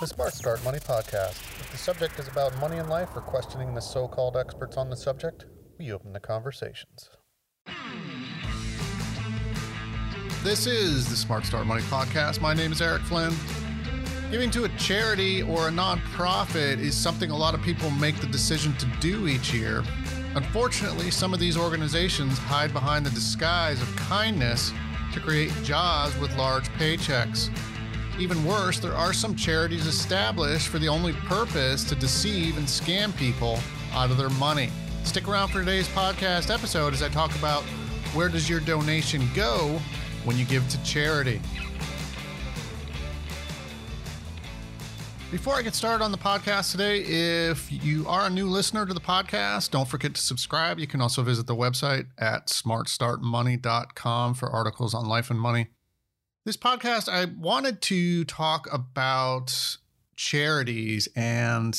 The Smart Start Money Podcast. If the subject is about money in life or questioning the so called experts on the subject, we open the conversations. This is the Smart Start Money Podcast. My name is Eric Flynn. Giving to a charity or a nonprofit is something a lot of people make the decision to do each year. Unfortunately, some of these organizations hide behind the disguise of kindness to create jobs with large paychecks. Even worse, there are some charities established for the only purpose to deceive and scam people out of their money. Stick around for today's podcast episode as I talk about where does your donation go when you give to charity. Before I get started on the podcast today, if you are a new listener to the podcast, don't forget to subscribe. You can also visit the website at smartstartmoney.com for articles on life and money. This podcast, I wanted to talk about charities and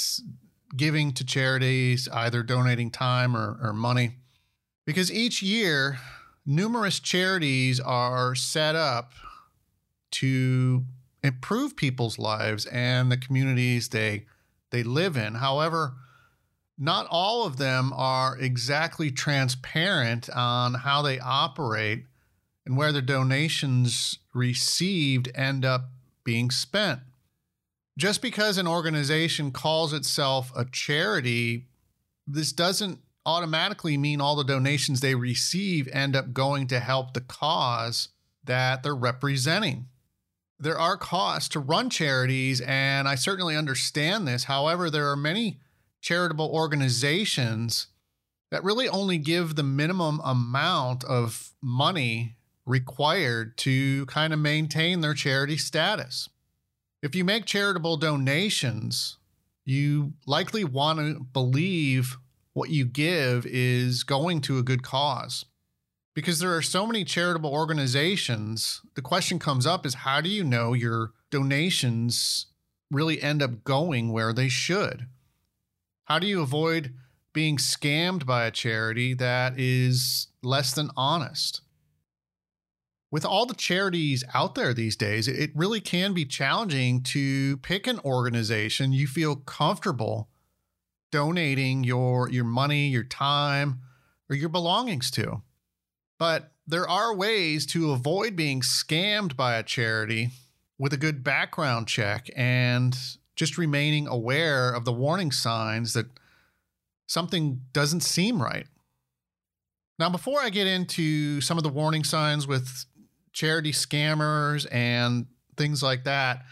giving to charities, either donating time or, or money, because each year, numerous charities are set up to improve people's lives and the communities they they live in. However, not all of them are exactly transparent on how they operate and where the donations received end up being spent. Just because an organization calls itself a charity, this doesn't automatically mean all the donations they receive end up going to help the cause that they're representing there are costs to run charities, and I certainly understand this. However, there are many charitable organizations that really only give the minimum amount of money required to kind of maintain their charity status. If you make charitable donations, you likely want to believe what you give is going to a good cause because there are so many charitable organizations, the question comes up is how do you know your donations really end up going where they should? How do you avoid being scammed by a charity that is less than honest? With all the charities out there these days, it really can be challenging to pick an organization you feel comfortable donating your your money, your time, or your belongings to. But there are ways to avoid being scammed by a charity with a good background check and just remaining aware of the warning signs that something doesn't seem right. Now, before I get into some of the warning signs with charity scammers and things like that,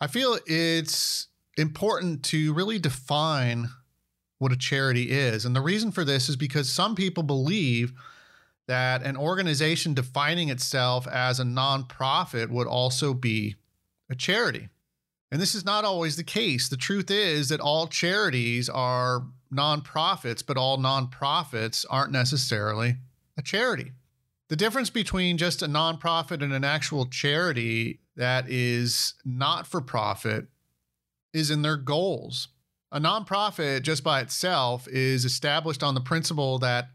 I feel it's important to really define what a charity is. And the reason for this is because some people believe that an organization defining itself as a nonprofit would also be a charity. And this is not always the case. The truth is that all charities are nonprofits, but all nonprofits aren't necessarily a charity. The difference between just a nonprofit and an actual charity that is not for profit is in their goals. A nonprofit, just by itself, is established on the principle that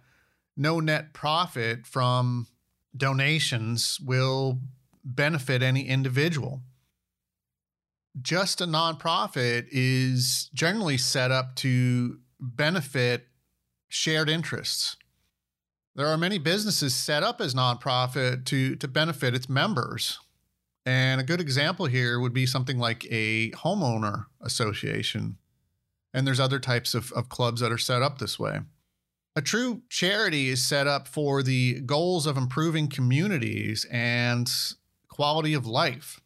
no net profit from donations will benefit any individual. Just a nonprofit is generally set up to benefit shared interests. There are many businesses set up as nonprofit to, to benefit its members. And a good example here would be something like a homeowner association. And there's other types of, of clubs that are set up this way. A true charity is set up for the goals of improving communities and quality of life.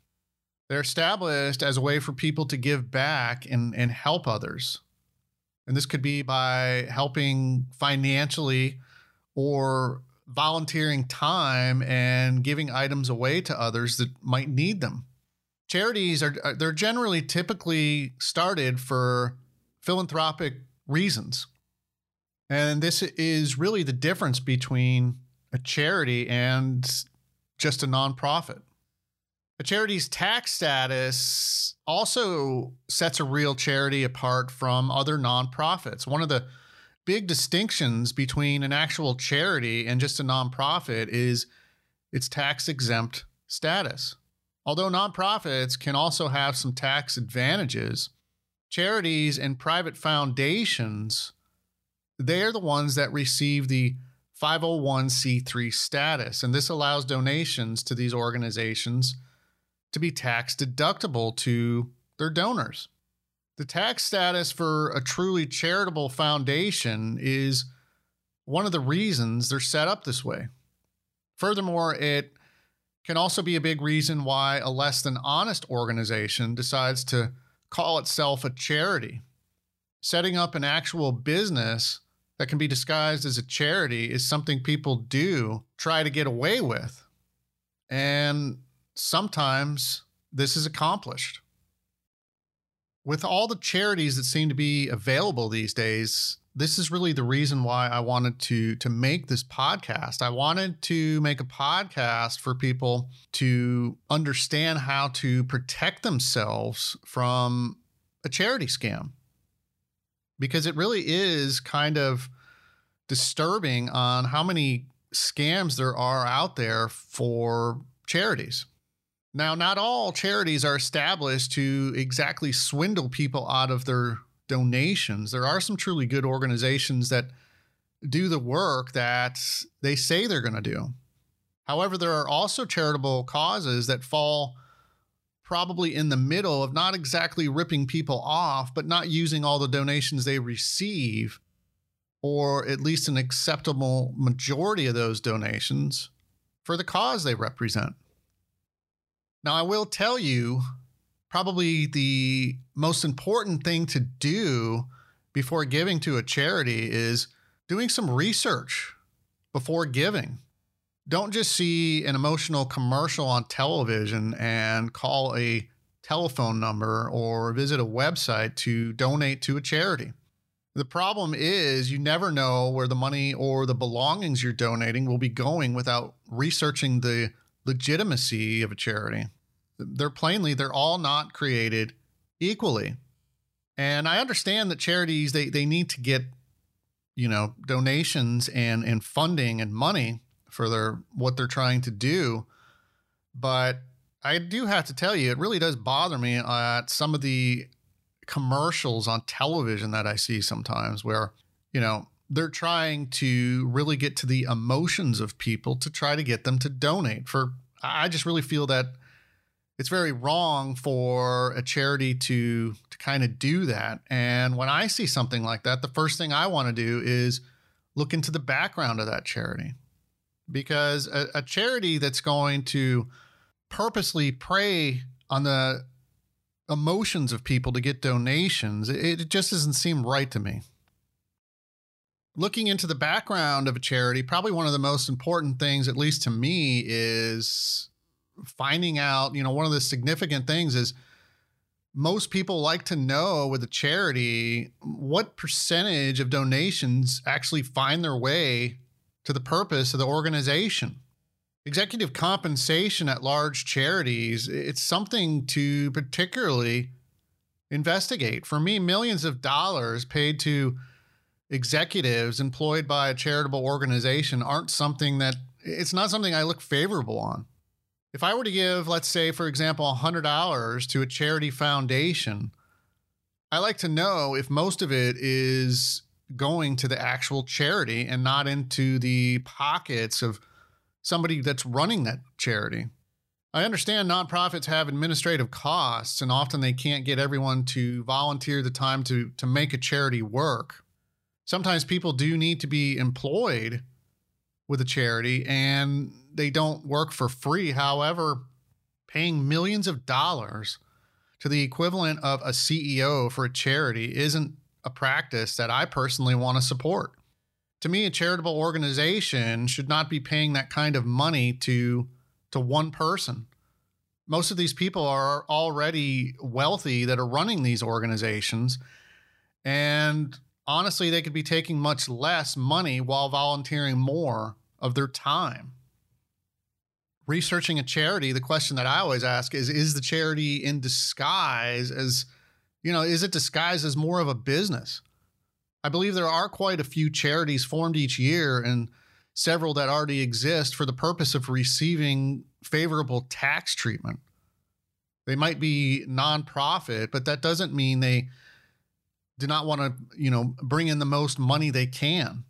They're established as a way for people to give back and, and help others. And this could be by helping financially or volunteering time and giving items away to others that might need them. Charities are they're generally typically started for philanthropic reasons. And this is really the difference between a charity and just a nonprofit. A charity's tax status also sets a real charity apart from other nonprofits. One of the big distinctions between an actual charity and just a nonprofit is its tax exempt status. Although nonprofits can also have some tax advantages, charities and private foundations, they're the ones that receive the 501c3 status. And this allows donations to these organizations to be tax deductible to their donors. The tax status for a truly charitable foundation is one of the reasons they're set up this way. Furthermore, it can also be a big reason why a less than honest organization decides to call itself a charity. Setting up an actual business that can be disguised as a charity is something people do try to get away with. And sometimes this is accomplished. With all the charities that seem to be available these days, this is really the reason why I wanted to to make this podcast. I wanted to make a podcast for people to understand how to protect themselves from a charity scam. Because it really is kind of disturbing on how many scams there are out there for charities. Now, not all charities are established to exactly swindle people out of their donations. There are some truly good organizations that do the work that they say they're going to do. However, there are also charitable causes that fall probably in the middle of not exactly ripping people off, but not using all the donations they receive, or at least an acceptable majority of those donations for the cause they represent. Now, I will tell you probably the most important thing to do before giving to a charity is doing some research before giving. Don't just see an emotional commercial on television and call a telephone number or visit a website to donate to a charity. The problem is you never know where the money or the belongings you're donating will be going without researching the legitimacy of a charity they're plainly they're all not created equally. And I understand that charities they they need to get you know donations and and funding and money for their what they're trying to do. But I do have to tell you, it really does bother me at some of the commercials on television that I see sometimes where, you know, they're trying to really get to the emotions of people to try to get them to donate for I just really feel that it's very wrong for a charity to to kind of do that. And when I see something like that, the first thing I want to do is look into the background of that charity. Because a, a charity that's going to purposely prey on the emotions of people to get donations, it, it just doesn't seem right to me. Looking into the background of a charity, probably one of the most important things, at least to me, is finding out, you know, one of the significant things is most people like to know with a charity what percentage of donations actually find their way to the purpose of the organization. Executive compensation at large charities, it's something to particularly investigate. For me, millions of dollars paid to executives employed by a charitable organization aren't something that it's not something I look favorable on. If I were to give, let's say, for example, $100 to a charity foundation, I like to know if most of it is going to the actual charity and not into the pockets of somebody that's running that charity. I understand nonprofits have administrative costs and often they can't get everyone to volunteer the time to to make a charity work. Sometimes people do need to be employed with a charity and they don't work for free. However, paying millions of dollars to the equivalent of a CEO for a charity isn't a practice that I personally want to support. To me, a charitable organization should not be paying that kind of money to to one person. Most of these people are already wealthy that are running these organizations and honestly they could be taking much less money while volunteering more of their time researching a charity, the question that I always ask is is the charity in disguise as you know, is it disguised as more of a business? I believe there are quite a few charities formed each year and several that already exist for the purpose of receiving favorable tax treatment. They might be nonprofit, but that doesn't mean they do not want to, you know, bring in the most money they can.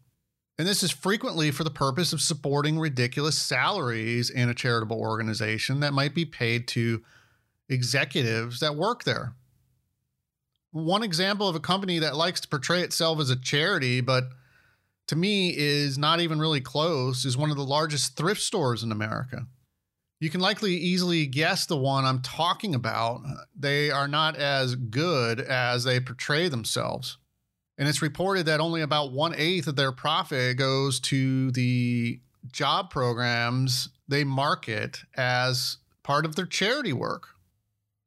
And this is frequently for the purpose of supporting ridiculous salaries in a charitable organization that might be paid to executives that work there. One example of a company that likes to portray itself as a charity, but to me is not even really close, is one of the largest thrift stores in America. You can likely easily guess the one I'm talking about. They are not as good as they portray themselves. And it's reported that only about one eighth of their profit goes to the job programs they market as part of their charity work.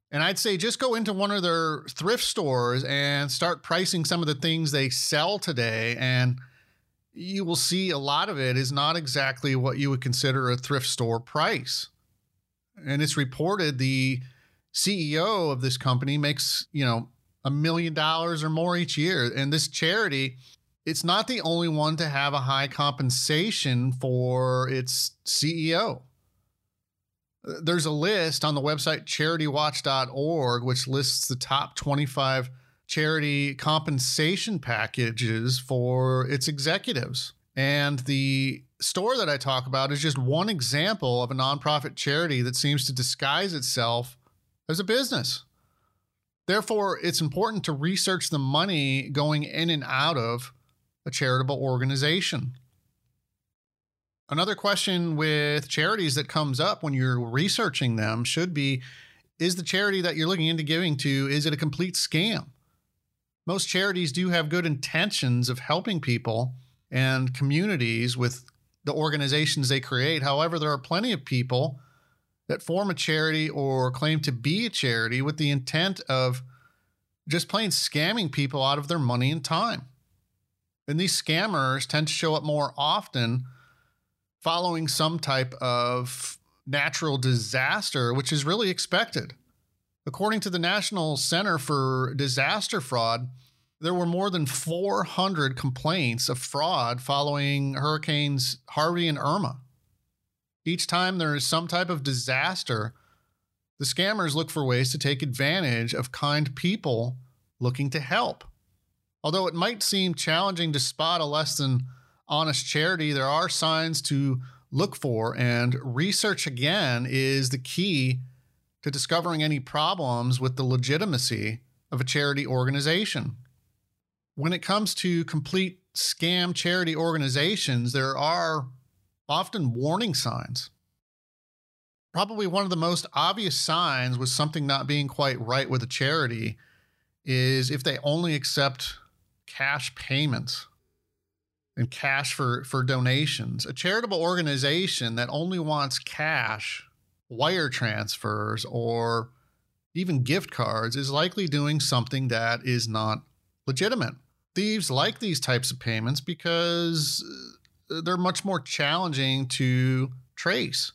And I'd say just go into one of their thrift stores and start pricing some of the things they sell today. And you will see a lot of it is not exactly what you would consider a thrift store price. And it's reported the CEO of this company makes, you know, a million dollars or more each year. And this charity, it's not the only one to have a high compensation for its CEO. There's a list on the website charitywatch.org, which lists the top 25 charity compensation packages for its executives. And the store that I talk about is just one example of a nonprofit charity that seems to disguise itself as a business. Therefore, it's important to research the money going in and out of a charitable organization. Another question with charities that comes up when you're researching them should be is the charity that you're looking into giving to is it a complete scam? Most charities do have good intentions of helping people and communities with the organizations they create. However, there are plenty of people that form a charity or claim to be a charity with the intent of just plain scamming people out of their money and time. And these scammers tend to show up more often following some type of natural disaster, which is really expected. According to the National Center for Disaster Fraud, there were more than 400 complaints of fraud following hurricanes Harvey and Irma. Each time there is some type of disaster, the scammers look for ways to take advantage of kind people looking to help. Although it might seem challenging to spot a less than honest charity, there are signs to look for, and research again is the key to discovering any problems with the legitimacy of a charity organization. When it comes to complete scam charity organizations, there are often warning signs. Probably one of the most obvious signs with something not being quite right with a charity is if they only accept cash payments and cash for, for donations. A charitable organization that only wants cash, wire transfers, or even gift cards is likely doing something that is not legitimate. Thieves like these types of payments because uh, they're much more challenging to trace.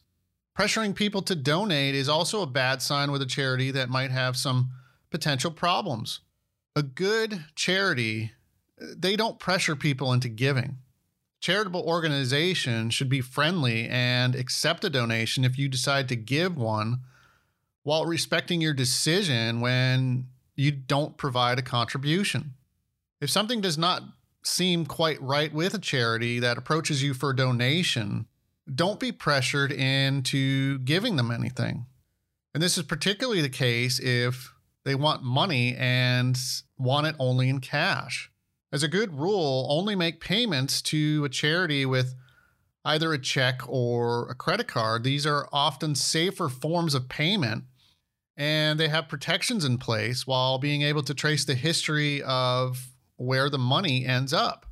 Pressuring people to donate is also a bad sign with a charity that might have some potential problems. A good charity, they don't pressure people into giving. Charitable organizations should be friendly and accept a donation if you decide to give one while respecting your decision when you don't provide a contribution. If something does not seem quite right with a charity that approaches you for a donation, don't be pressured into giving them anything. And this is particularly the case if they want money and want it only in cash. As a good rule, only make payments to a charity with either a check or a credit card. These are often safer forms of payment and they have protections in place while being able to trace the history of where the money ends up.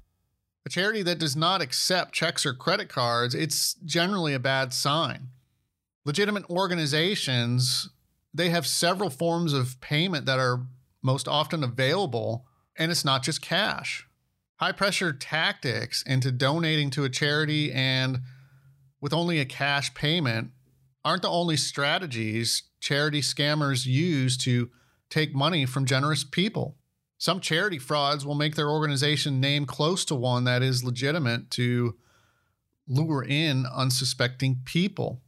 A charity that does not accept checks or credit cards, it's generally a bad sign. Legitimate organizations, they have several forms of payment that are most often available, and it's not just cash. High pressure tactics into donating to a charity and with only a cash payment aren't the only strategies charity scammers use to take money from generous people. Some charity frauds will make their organization name close to one that is legitimate to lure in unsuspecting people.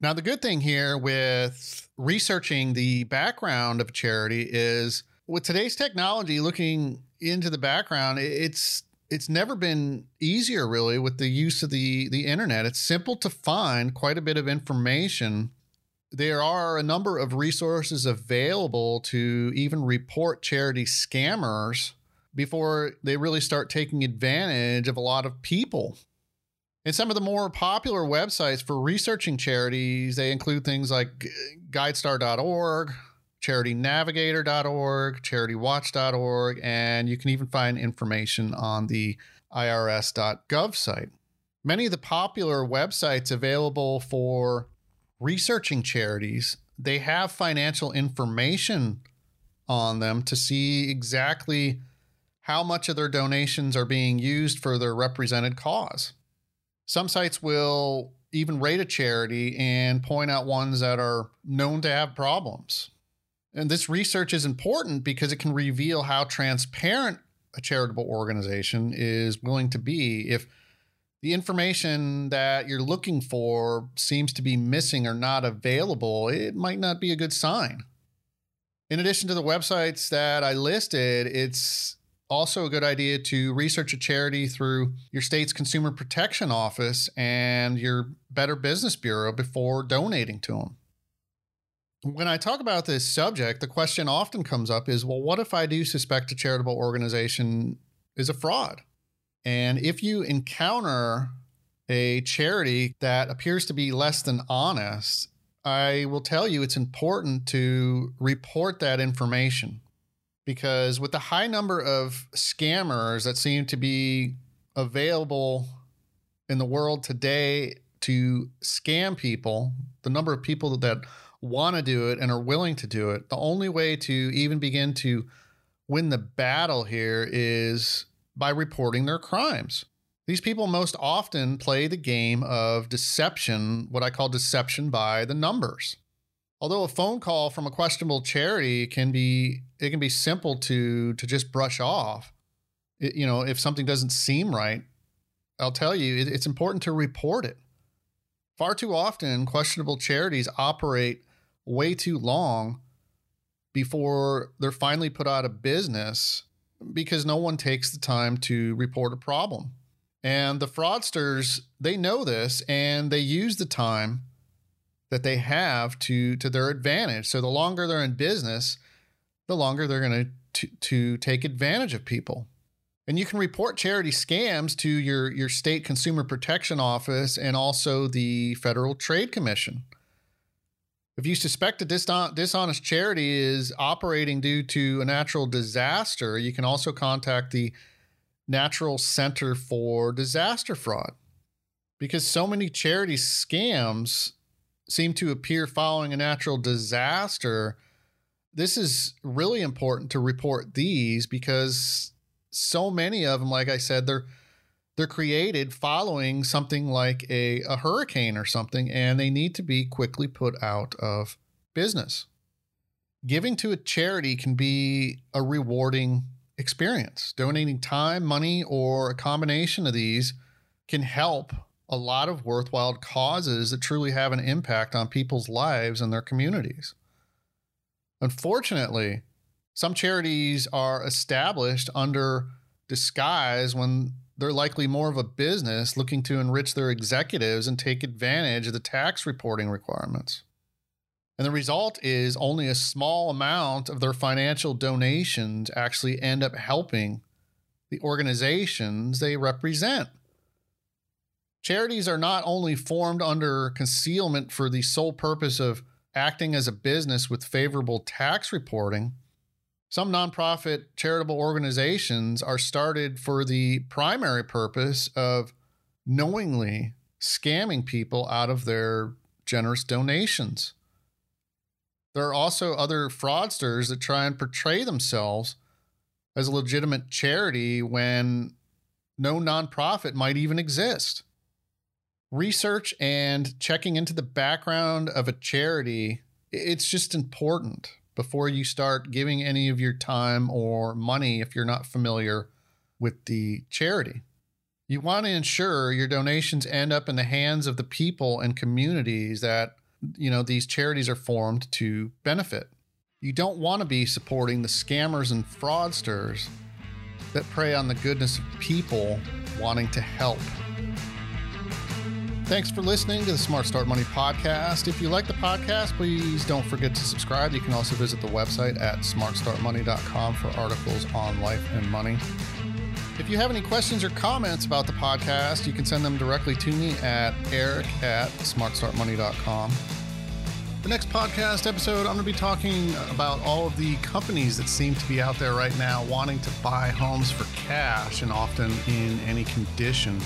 Now, the good thing here with researching the background of a charity is with today's technology, looking into the background, it's it's never been easier really with the use of the the internet. It's simple to find quite a bit of information. There are a number of resources available to even report charity scammers before they really start taking advantage of a lot of people. And some of the more popular websites for researching charities, they include things like guidestar.org, charitynavigator.org, charitywatch.org, and you can even find information on the irs.gov site. Many of the popular websites available for researching charities, they have financial information on them to see exactly how much of their donations are being used for their represented cause. Some sites will even rate a charity and point out ones that are known to have problems. And this research is important because it can reveal how transparent a charitable organization is willing to be if the information that you're looking for seems to be missing or not available, it might not be a good sign. In addition to the websites that I listed, it's also a good idea to research a charity through your state's consumer protection office and your Better Business Bureau before donating to them. When I talk about this subject, the question often comes up is well, what if I do suspect a charitable organization is a fraud? And if you encounter a charity that appears to be less than honest, I will tell you it's important to report that information. Because with the high number of scammers that seem to be available in the world today to scam people, the number of people that want to do it and are willing to do it, the only way to even begin to win the battle here is by reporting their crimes. These people most often play the game of deception, what I call deception by the numbers although a phone call from a questionable charity can be it can be simple to to just brush off it, you know if something doesn't seem right i'll tell you it, it's important to report it far too often questionable charities operate way too long before they're finally put out of business because no one takes the time to report a problem and the fraudsters they know this and they use the time that they have to to their advantage. So the longer they're in business, the longer they're going to to take advantage of people. And you can report charity scams to your your state consumer protection office and also the Federal Trade Commission. If you suspect a dishonest charity is operating due to a natural disaster, you can also contact the Natural Center for Disaster Fraud. Because so many charity scams seem to appear following a natural disaster, this is really important to report these because so many of them, like I said, they're they're created following something like a, a hurricane or something, and they need to be quickly put out of business. Giving to a charity can be a rewarding experience. Donating time, money, or a combination of these can help a lot of worthwhile causes that truly have an impact on people's lives and their communities. Unfortunately, some charities are established under disguise when they're likely more of a business looking to enrich their executives and take advantage of the tax reporting requirements. And the result is only a small amount of their financial donations actually end up helping the organizations they represent. Charities are not only formed under concealment for the sole purpose of acting as a business with favorable tax reporting. Some nonprofit charitable organizations are started for the primary purpose of knowingly scamming people out of their generous donations. There are also other fraudsters that try and portray themselves as a legitimate charity when no nonprofit might even exist research and checking into the background of a charity, it's just important before you start giving any of your time or money if you're not familiar with the charity. You want to ensure your donations end up in the hands of the people and communities that you know, these charities are formed to benefit. You don't want to be supporting the scammers and fraudsters that prey on the goodness of people wanting to help. Thanks for listening to the Smart Start Money podcast. If you like the podcast, please don't forget to subscribe. You can also visit the website at smartstartmoney.com for articles on life and money. If you have any questions or comments about the podcast, you can send them directly to me at eric at smartstartmoney.com. The next podcast episode, I'm going to be talking about all of the companies that seem to be out there right now wanting to buy homes for cash and often in any condition.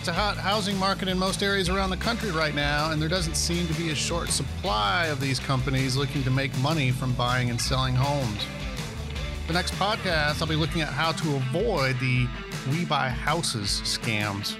It's a hot housing market in most areas around the country right now, and there doesn't seem to be a short supply of these companies looking to make money from buying and selling homes. The next podcast, I'll be looking at how to avoid the we buy houses scams.